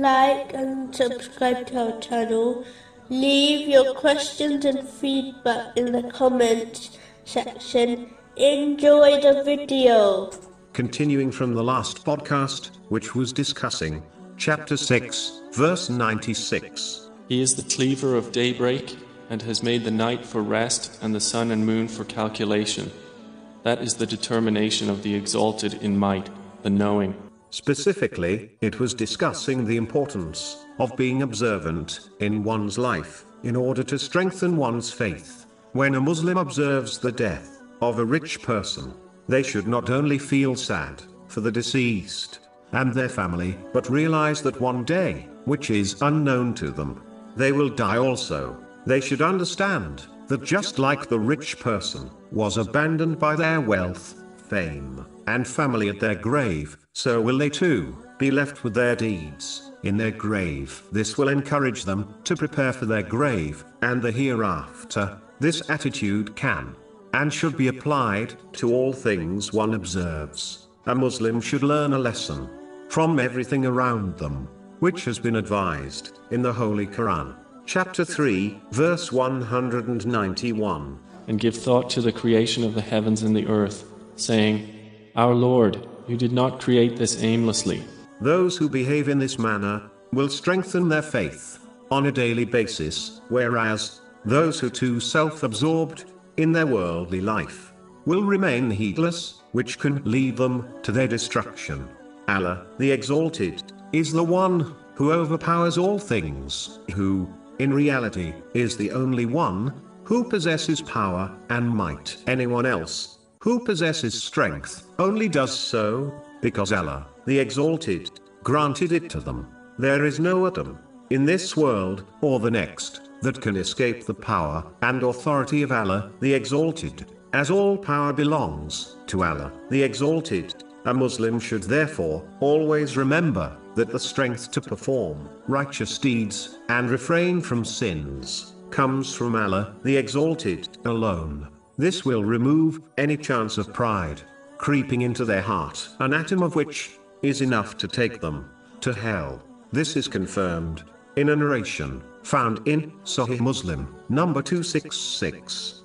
like and subscribe to our channel. Leave your questions and feedback in the comments section. Enjoy the video. Continuing from the last podcast, which was discussing chapter 6, verse 96. He is the cleaver of daybreak, and has made the night for rest and the sun and moon for calculation. That is the determination of the exalted in might, the knowing. Specifically, it was discussing the importance of being observant in one's life in order to strengthen one's faith. When a Muslim observes the death of a rich person, they should not only feel sad for the deceased and their family, but realize that one day, which is unknown to them, they will die also. They should understand that just like the rich person was abandoned by their wealth, fame, and family at their grave, so will they too be left with their deeds in their grave. This will encourage them to prepare for their grave and the hereafter. This attitude can and should be applied to all things one observes. A Muslim should learn a lesson from everything around them, which has been advised in the Holy Quran. Chapter 3, verse 191. And give thought to the creation of the heavens and the earth, saying, Our Lord, you did not create this aimlessly. Those who behave in this manner will strengthen their faith on a daily basis, whereas those who too self absorbed in their worldly life will remain heedless, which can lead them to their destruction. Allah, the Exalted, is the one who overpowers all things, who, in reality, is the only one who possesses power and might. Anyone else who possesses strength only does so because Allah, the Exalted, granted it to them. There is no atom in this world or the next that can escape the power and authority of Allah, the Exalted, as all power belongs to Allah, the Exalted. A Muslim should therefore always remember that the strength to perform righteous deeds and refrain from sins comes from Allah, the Exalted, alone. This will remove any chance of pride creeping into their heart, an atom of which is enough to take them to hell. This is confirmed in a narration found in Sahih Muslim, number 266.